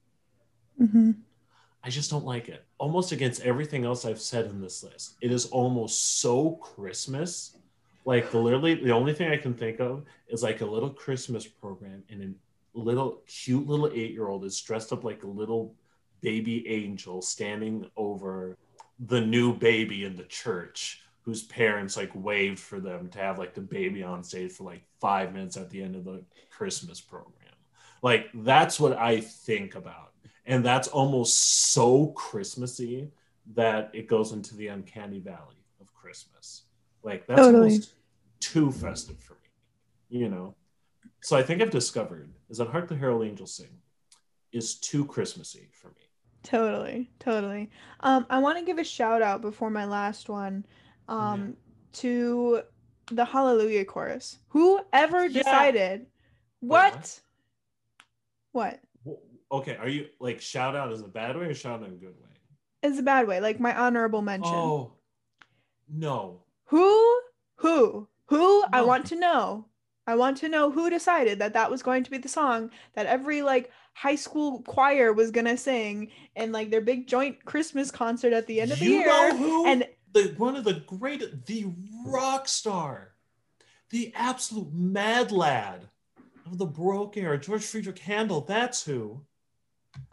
mm-hmm. I just don't like it. Almost against everything else I've said in this list, it is almost so Christmas. Like literally the only thing I can think of is like a little Christmas program in an little cute little eight year old is dressed up like a little baby angel standing over the new baby in the church whose parents like waved for them to have like the baby on stage for like five minutes at the end of the Christmas program. Like that's what I think about. And that's almost so Christmassy that it goes into the uncanny valley of Christmas. Like that's totally. almost too festive for me, you know? So I think I've discovered is that Hark the Herald Angels Sing is too Christmassy for me. Totally, totally. Um, I want to give a shout out before my last one um, yeah. to the Hallelujah chorus. Whoever yeah. decided what? what? What? Okay, are you like shout out as a bad way or shout out in a good way? It's a bad way, like my honorable mention. Oh, no. Who? Who? Who? No. I want to know I want to know who decided that that was going to be the song that every like high school choir was gonna sing in like their big joint Christmas concert at the end of the year. you year. and the one of the great, the rock star, the absolute mad lad of the Baroque era, George Friedrich Handel. That's who.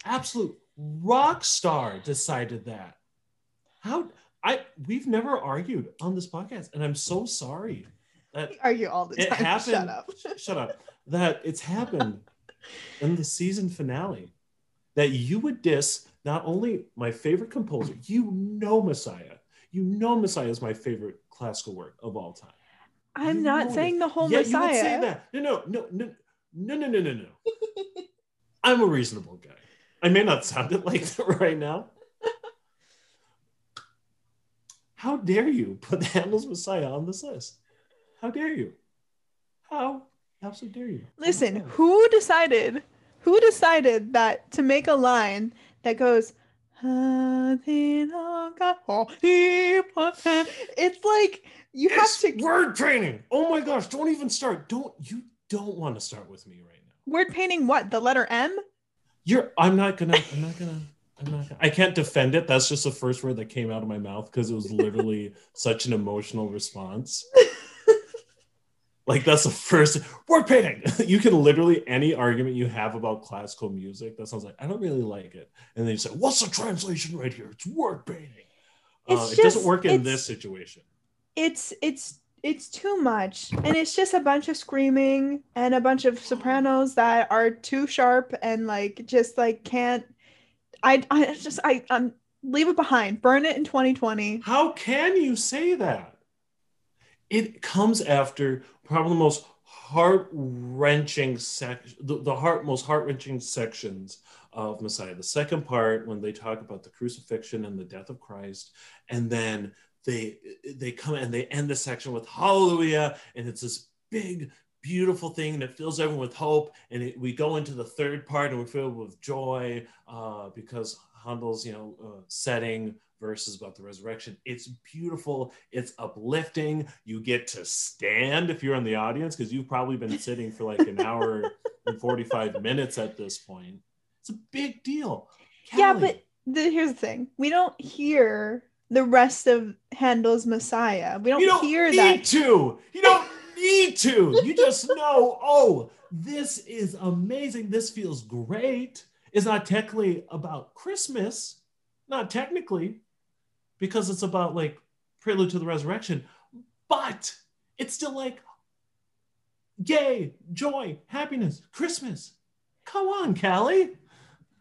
Absolute rock star decided that. How I we've never argued on this podcast, and I'm so sorry that we argue all the it time. <laughs> Happened, shut up. shut up. That it's happened in the season finale that you would diss not only my favorite composer, you know Messiah. You know Messiah is my favorite classical work of all time. I'm you not saying it. the whole yeah, Messiah. You would say that. No, no, no, no, no, no, no, no. no. I'm a reasonable guy. I may not sound it like that right now. How dare you put <laughs> Handel's Messiah on this list? How dare you? How? How so dare you? Listen, who decided? Who decided that to make a line that goes, it's like you have it's to word training. Oh my gosh! Don't even start. Don't you don't want to start with me right now. Word painting. What the letter M? You're. I'm not gonna. I'm not gonna. I'm not. Gonna, I can't defend it. That's just the first word that came out of my mouth because it was literally <laughs> such an emotional response. Like that's the first word painting. <laughs> you can literally any argument you have about classical music that sounds like I don't really like it, and then you say, "What's the translation right here? It's word painting." Uh, just, it doesn't work in this situation. It's it's it's too much and it's just a bunch of screaming and a bunch of sopranos that are too sharp and like just like can't i i just i i'm leave it behind burn it in 2020 how can you say that it comes after probably the most heart-wrenching section the, the heart most heart-wrenching sections of messiah. The second part when they talk about the crucifixion and the death of christ and then they they come and they end the section with hallelujah and it's this big beautiful thing that fills everyone with hope and it, we go into the third part and we're filled with joy uh, because handel's you know uh, setting verses about the resurrection it's beautiful it's uplifting you get to stand if you're in the audience because you've probably been sitting for like an hour and 45 minutes at this point it's a big deal Callie. yeah but the, here's the thing we don't hear the rest of Handel's Messiah. We don't, you don't hear need that. to. You don't need to. You just know, oh, this is amazing. This feels great. It's not technically about Christmas, not technically, because it's about like prelude to the resurrection, but it's still like yay, joy, happiness, Christmas. Come on, Callie.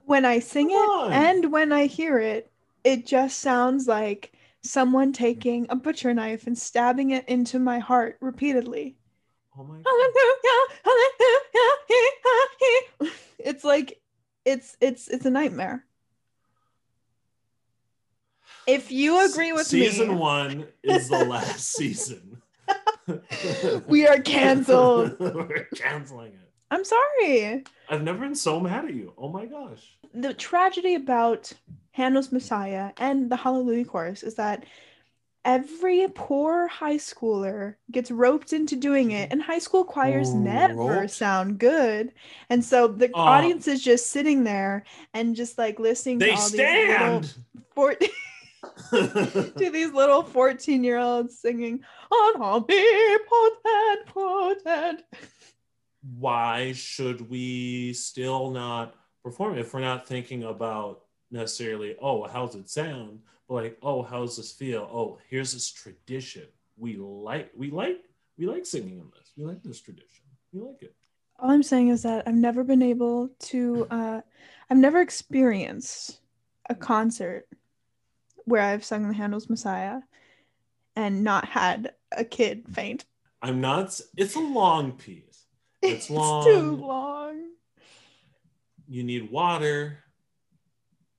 When I sing Come it on. and when I hear it, it just sounds like someone taking a butcher knife and stabbing it into my heart repeatedly. Oh my God. It's like it's it's it's a nightmare. If you agree with season me, season one is the last season. <laughs> we are canceled. <laughs> We're canceling it. I'm sorry. I've never been so mad at you. Oh my gosh. The tragedy about Handel's Messiah and the Hallelujah Chorus is that every poor high schooler gets roped into doing it and high school choirs never roped? sound good and so the uh, audience is just sitting there and just like listening to all stand. these little <laughs> to these little 14 year olds singing omnipotent potent potent. why should we still not perform if we're not thinking about necessarily, oh, how's it sound? But like, oh, how's this feel? Oh, here's this tradition. We like, we like, we like singing in this. We like this tradition. We like it. All I'm saying is that I've never been able to, uh, I've never experienced a concert where I've sung the Handel's Messiah and not had a kid faint. I'm not, it's a long piece. <laughs> It's, it's long. too long. You need water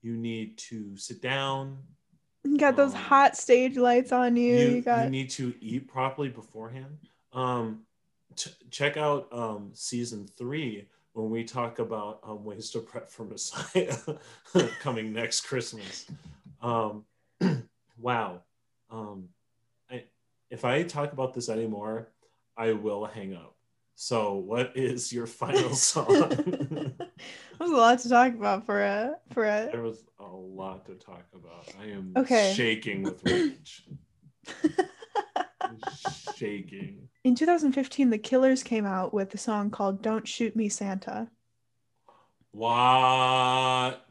you need to sit down. You got those um, hot stage lights on you. You, you, got... you need to eat properly beforehand. Um, check out um, season three when we talk about um, ways to prep for Messiah <laughs> coming next Christmas. Um, <clears throat> wow. Um, I, if I talk about this anymore, I will hang up. So, what <laughs> is your final <laughs> song? <laughs> There's a lot to talk about for a for a. There was a lot to talk about. I am okay. shaking with rage. shaking. In 2015, the Killers came out with a song called "Don't Shoot Me, Santa." What?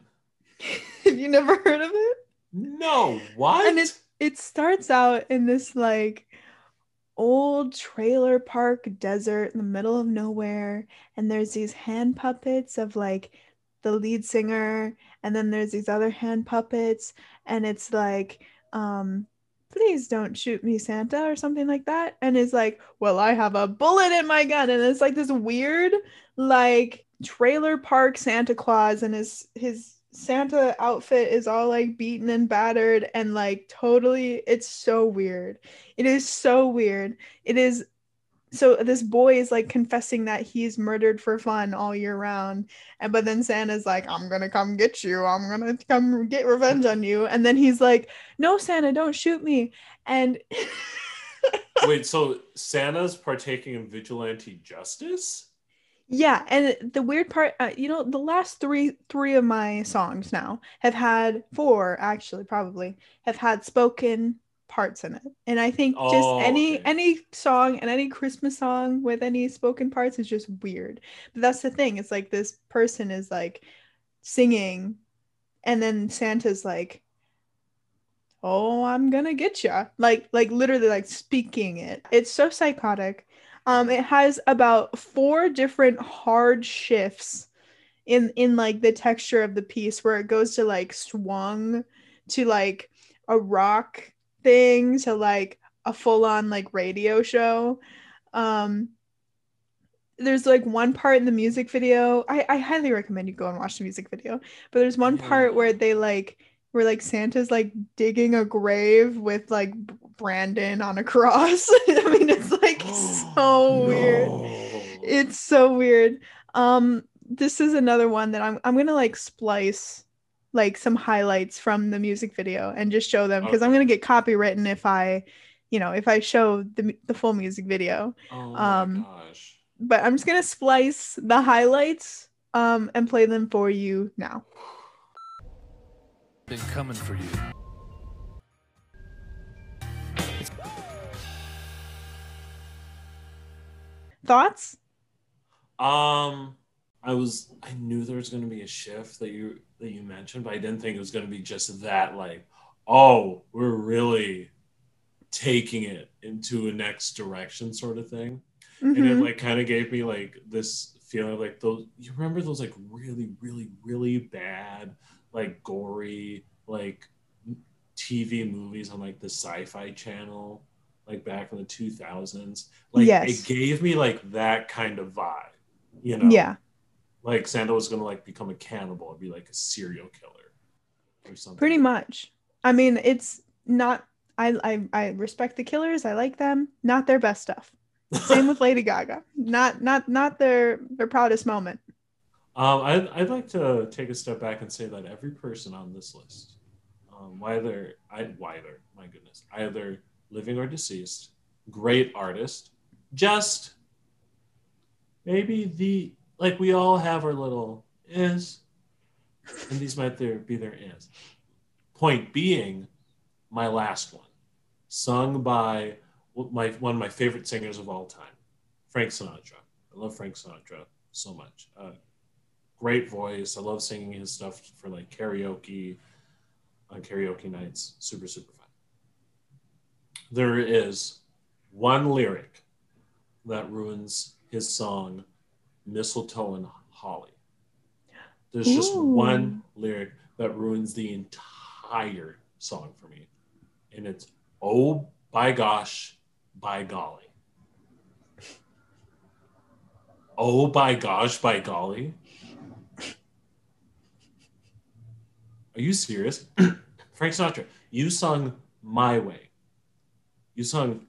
Have you never heard of it? No. What? And it's it starts out in this like old trailer park desert in the middle of nowhere and there's these hand puppets of like the lead singer and then there's these other hand puppets and it's like um please don't shoot me santa or something like that and it's like well i have a bullet in my gun and it's like this weird like trailer park santa claus and his his Santa outfit is all like beaten and battered and like totally it's so weird. It is so weird. It is so this boy is like confessing that he's murdered for fun all year round and but then santa's like i'm gonna come get you i'm gonna come get revenge on you and then he's like no santa don't shoot me and <laughs> wait so santa's partaking in vigilante justice yeah, and the weird part, uh, you know, the last three three of my songs now have had four actually probably have had spoken parts in it, and I think just oh, any okay. any song and any Christmas song with any spoken parts is just weird. But that's the thing; it's like this person is like singing, and then Santa's like, "Oh, I'm gonna get you," like like literally like speaking it. It's so psychotic um, it has about four different hard shifts in in like the texture of the piece where it goes to like swung to like a rock thing to like a full on like radio show. Um, there's like one part in the music video. I, I highly recommend you go and watch the music video. But there's one part where they like where like Santa's like digging a grave with like Brandon on a cross. <laughs> I mean, it's like <gasps> so no. weird. It's so weird. Um, this is another one that I'm I'm gonna like splice like some highlights from the music video and just show them because okay. I'm gonna get copywritten if I, you know, if I show the the full music video. Oh um, gosh. But I'm just gonna splice the highlights um and play them for you now been coming for you. Thoughts? Um, I was I knew there was going to be a shift that you that you mentioned, but I didn't think it was going to be just that. Like, oh, we're really taking it into a next direction, sort of thing. Mm-hmm. And it mm-hmm. like kind of gave me like this feeling of like those. You remember those like really, really, really bad like gory like TV movies on like the Sci-Fi Channel, like back in the two thousands. Like yes. it gave me like that kind of vibe, you know? Yeah. Like Santa was gonna like become a cannibal and be like a serial killer or something. Pretty much. I mean, it's not. I I I respect the killers. I like them. Not their best stuff. Same with <laughs> Lady Gaga. Not not not their their proudest moment. Um, I'd, I'd like to take a step back and say that every person on this list, um, whether I either my goodness, either living or deceased, great artist, just maybe the like we all have our little is, and these might there be their is. Point being, my last one, sung by my one of my favorite singers of all time, Frank Sinatra. I love Frank Sinatra so much. Uh, great voice. I love singing his stuff for like karaoke on karaoke nights. Super, super fun. There is one lyric that ruins his song, Mistletoe and Holly. There's Ooh. just one lyric that ruins the entire song for me. And it's, oh, by gosh, by golly. Oh, by gosh, by golly. Are you serious? <clears throat> Frank Sinatra, you sung My Way. You sung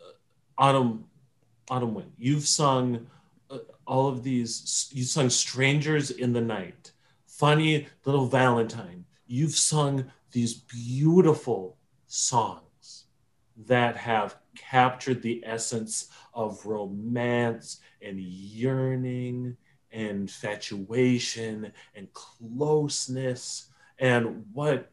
uh, Autumn Autumn Wind. You've sung uh, all of these you sung Strangers in the Night. Funny Little Valentine. You've sung these beautiful songs that have captured the essence of romance and yearning and infatuation and closeness and what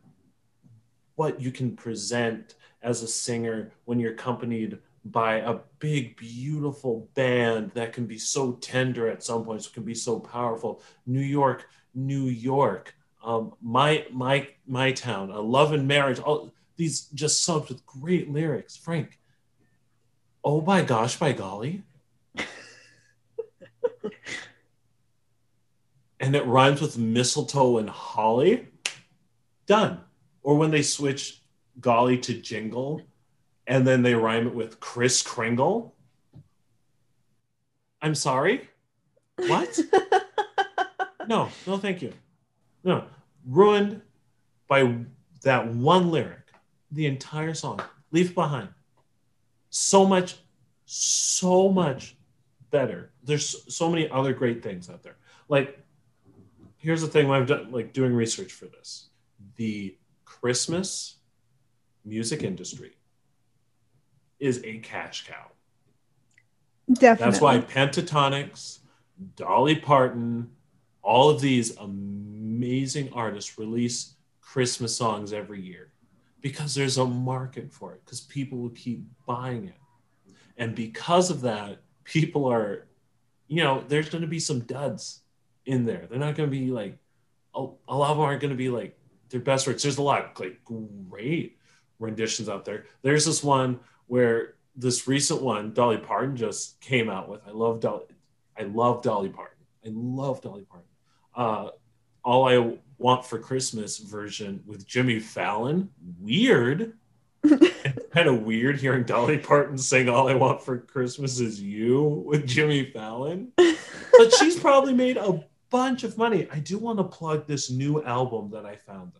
what you can present as a singer when you're accompanied by a big beautiful band that can be so tender at some points can be so powerful new york new york um, my my my town a love and marriage all these just songs with great lyrics. Frank, oh my gosh, by golly. <laughs> and it rhymes with mistletoe and holly. Done. Or when they switch golly to jingle and then they rhyme it with Kris Kringle. I'm sorry? What? <laughs> no, no, thank you. No, ruined by that one lyric, the entire song. Leave behind. So much, so much better. There's so many other great things out there. Like, here's the thing when I've done like doing research for this. The Christmas music industry is a cash cow. Definitely. That's why Pentatonix, Dolly Parton, all of these amazing artists release Christmas songs every year because there's a market for it, because people will keep buying it. And because of that, people are, you know, there's going to be some duds in there. They're not going to be like, a, a lot of them aren't going to be like their best works. There's a lot of like great renditions out there. There's this one where this recent one Dolly Parton just came out with. I love Dolly. I love Dolly Parton. I love Dolly Parton. Uh, All I Want for Christmas version with Jimmy Fallon. Weird. <laughs> kind of weird hearing Dolly Parton sing All I Want for Christmas Is You with Jimmy Fallon. But she's probably made a bunch of money. I do want to plug this new album that I found though.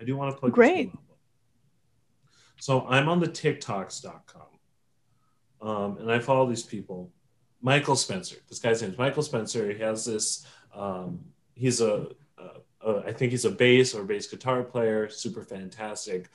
I do want to plug Great. So I'm on the TikToks.com. Um, and I follow these people. Michael Spencer. This guy's name is Michael Spencer. He has this. Um, he's a, a, a. I think he's a bass or bass guitar player. Super fantastic.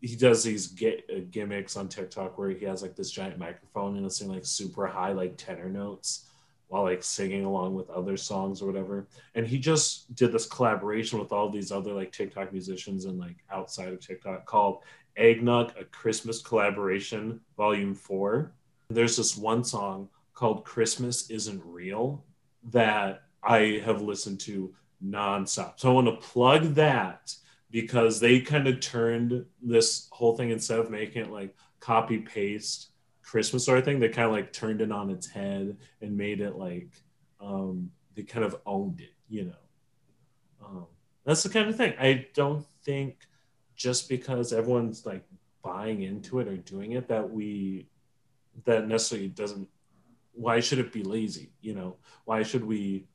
He does these uh, gimmicks on TikTok where he has like this giant microphone and he'll sing like super high like tenor notes while like singing along with other songs or whatever. And he just did this collaboration with all these other like TikTok musicians and like outside of TikTok called Eggnog, a Christmas collaboration, volume four. There's this one song called Christmas Isn't Real that I have listened to nonstop. So I want to plug that because they kind of turned this whole thing instead of making it like copy paste Christmas sort of thing, they kind of like turned it on its head and made it like um, they kind of owned it, you know. Um, that's the kind of thing. I don't think just because everyone's like buying into it or doing it that we that necessarily doesn't why should it be lazy you know? Why should we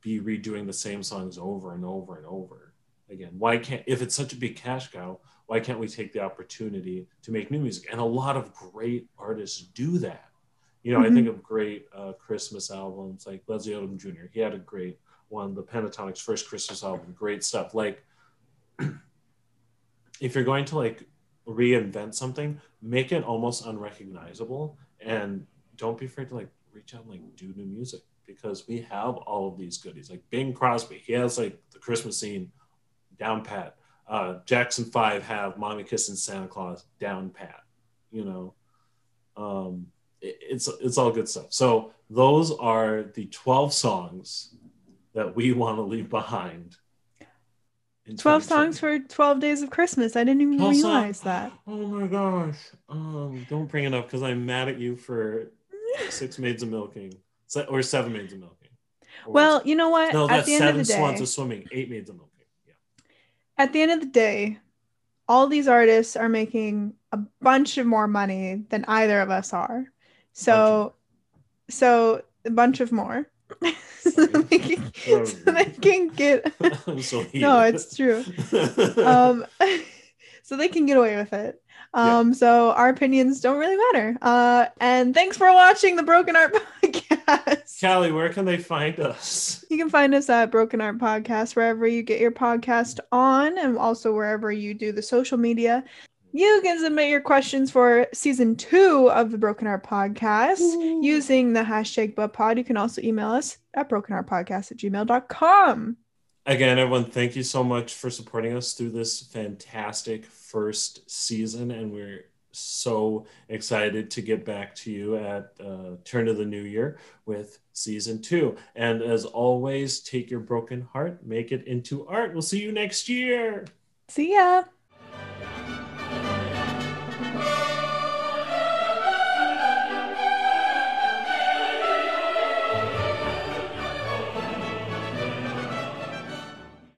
be redoing the same songs over and over and over again? Why can't if it's such a big cash cow why can't we take the opportunity to make new music? And a lot of great artists do that. You know mm-hmm. i think of great uh, christmas albums like leslie odom jr he had a great one the Pentatonix first christmas album great stuff. Like <clears throat> if you're going to like reinvent something, make it almost unrecognizable and don't be afraid to like reach out and like do new music because we have all of these goodies. Like Bing Crosby, he has like the Christmas scene down pat. Uh, Jackson Five have Mommy Kissing Santa Claus down pat. You know, um, it, it's it's all good stuff. So those are the twelve songs that we <laughs> want to leave behind 12 songs for 12 days of Christmas. I didn't even realize that. <gasps> Oh my gosh. Um, don't bring it up because I'm mad at you for six maids of milking or seven maids of milking. Or well, you know what? No, that's seven of swans of swimming, eight maids of milking. Yeah. At the end of the day, all these artists are making a bunch of more money than either of us are. So, so a bunch of more. So, they can, so they can get <laughs> <laughs> no it's true. <laughs> Um so they can get away with it. Um yeah. so our opinions don't really matter. Uh and thanks for watching the broken art podcast. Callie where can they find us? You can find us at broken art podcast wherever you get your podcast on and also wherever you do the social media you can submit your questions for season two of the Broken Art Podcast Ooh. using the hashtag BubPod. You can also email us at brokenartpodcast at gmail.com. Again, everyone, thank you so much for supporting us through this fantastic first season. And we're so excited to get back to you at uh, turn of the new year with season two. And as always, take your broken heart, make it into art. We'll see you next year. See ya.